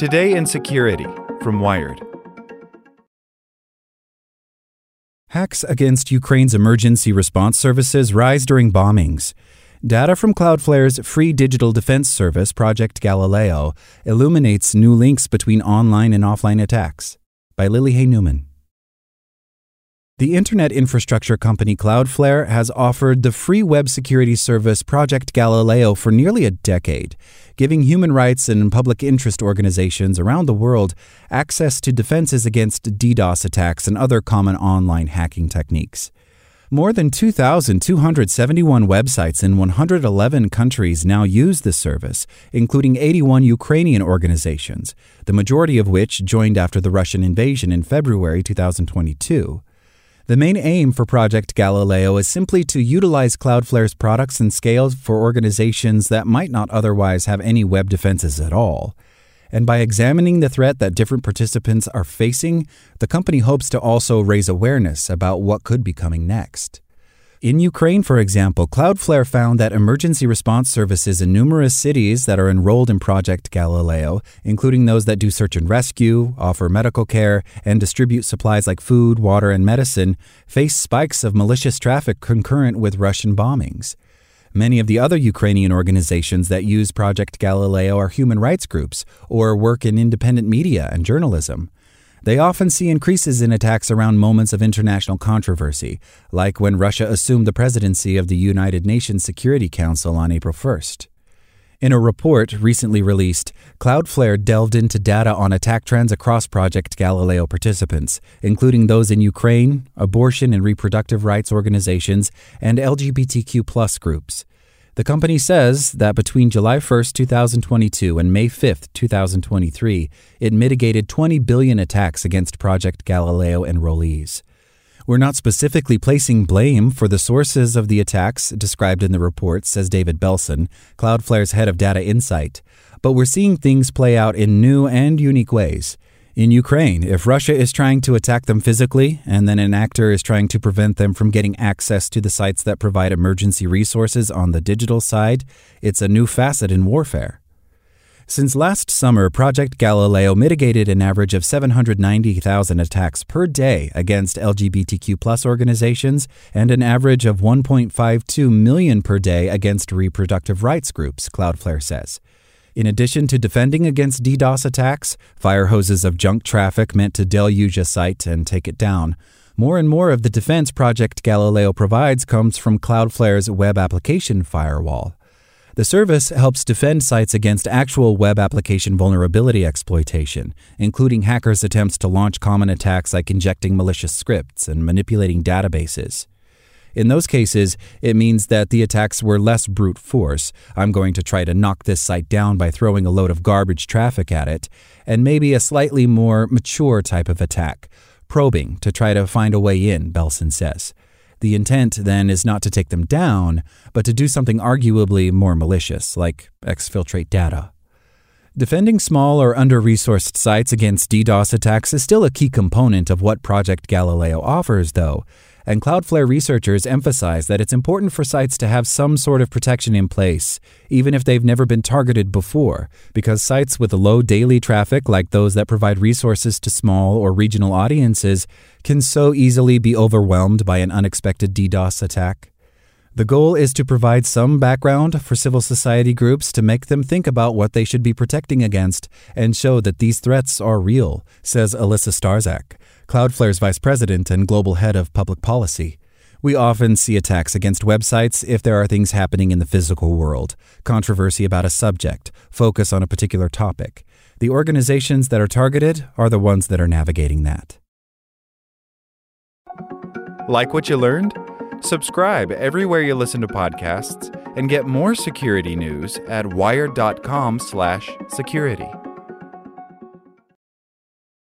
Today in Security from Wired. Hacks against Ukraine's emergency response services rise during bombings. Data from Cloudflare's free digital defense service, Project Galileo, illuminates new links between online and offline attacks. By Lily Hay Newman. The internet infrastructure company Cloudflare has offered the free web security service Project Galileo for nearly a decade, giving human rights and public interest organizations around the world access to defenses against DDoS attacks and other common online hacking techniques. More than 2,271 websites in 111 countries now use this service, including 81 Ukrainian organizations, the majority of which joined after the Russian invasion in February 2022. The main aim for Project Galileo is simply to utilize Cloudflare's products and scales for organizations that might not otherwise have any web defenses at all. And by examining the threat that different participants are facing, the company hopes to also raise awareness about what could be coming next. In Ukraine, for example, Cloudflare found that emergency response services in numerous cities that are enrolled in Project Galileo, including those that do search and rescue, offer medical care, and distribute supplies like food, water, and medicine, face spikes of malicious traffic concurrent with Russian bombings. Many of the other Ukrainian organizations that use Project Galileo are human rights groups or work in independent media and journalism. They often see increases in attacks around moments of international controversy, like when Russia assumed the presidency of the United Nations Security Council on April 1st. In a report recently released, Cloudflare delved into data on attack trends across Project Galileo participants, including those in Ukraine, abortion and reproductive rights organizations, and LGBTQ groups. The company says that between July 1, 2022 and May 5, 2023, it mitigated 20 billion attacks against Project Galileo enrollees. We're not specifically placing blame for the sources of the attacks described in the report, says David Belson, Cloudflare's head of data insight, but we're seeing things play out in new and unique ways. In Ukraine, if Russia is trying to attack them physically, and then an actor is trying to prevent them from getting access to the sites that provide emergency resources on the digital side, it's a new facet in warfare. Since last summer, Project Galileo mitigated an average of 790,000 attacks per day against LGBTQ organizations and an average of 1.52 million per day against reproductive rights groups, Cloudflare says. In addition to defending against DDoS attacks, fire hoses of junk traffic meant to deluge a site and take it down. More and more of the defense Project Galileo provides comes from Cloudflare's web application firewall. The service helps defend sites against actual web application vulnerability exploitation, including hackers' attempts to launch common attacks like injecting malicious scripts and manipulating databases. In those cases, it means that the attacks were less brute force. I'm going to try to knock this site down by throwing a load of garbage traffic at it, and maybe a slightly more mature type of attack, probing to try to find a way in, Belson says. The intent then is not to take them down, but to do something arguably more malicious, like exfiltrate data. Defending small or under resourced sites against DDoS attacks is still a key component of what Project Galileo offers, though, and Cloudflare researchers emphasize that it's important for sites to have some sort of protection in place, even if they've never been targeted before, because sites with low daily traffic, like those that provide resources to small or regional audiences, can so easily be overwhelmed by an unexpected DDoS attack. The goal is to provide some background for civil society groups to make them think about what they should be protecting against and show that these threats are real, says Alyssa Starzak, Cloudflare's vice president and global head of public policy. We often see attacks against websites if there are things happening in the physical world, controversy about a subject, focus on a particular topic. The organizations that are targeted are the ones that are navigating that. Like what you learned? Subscribe everywhere you listen to podcasts and get more security news at wired.com/security.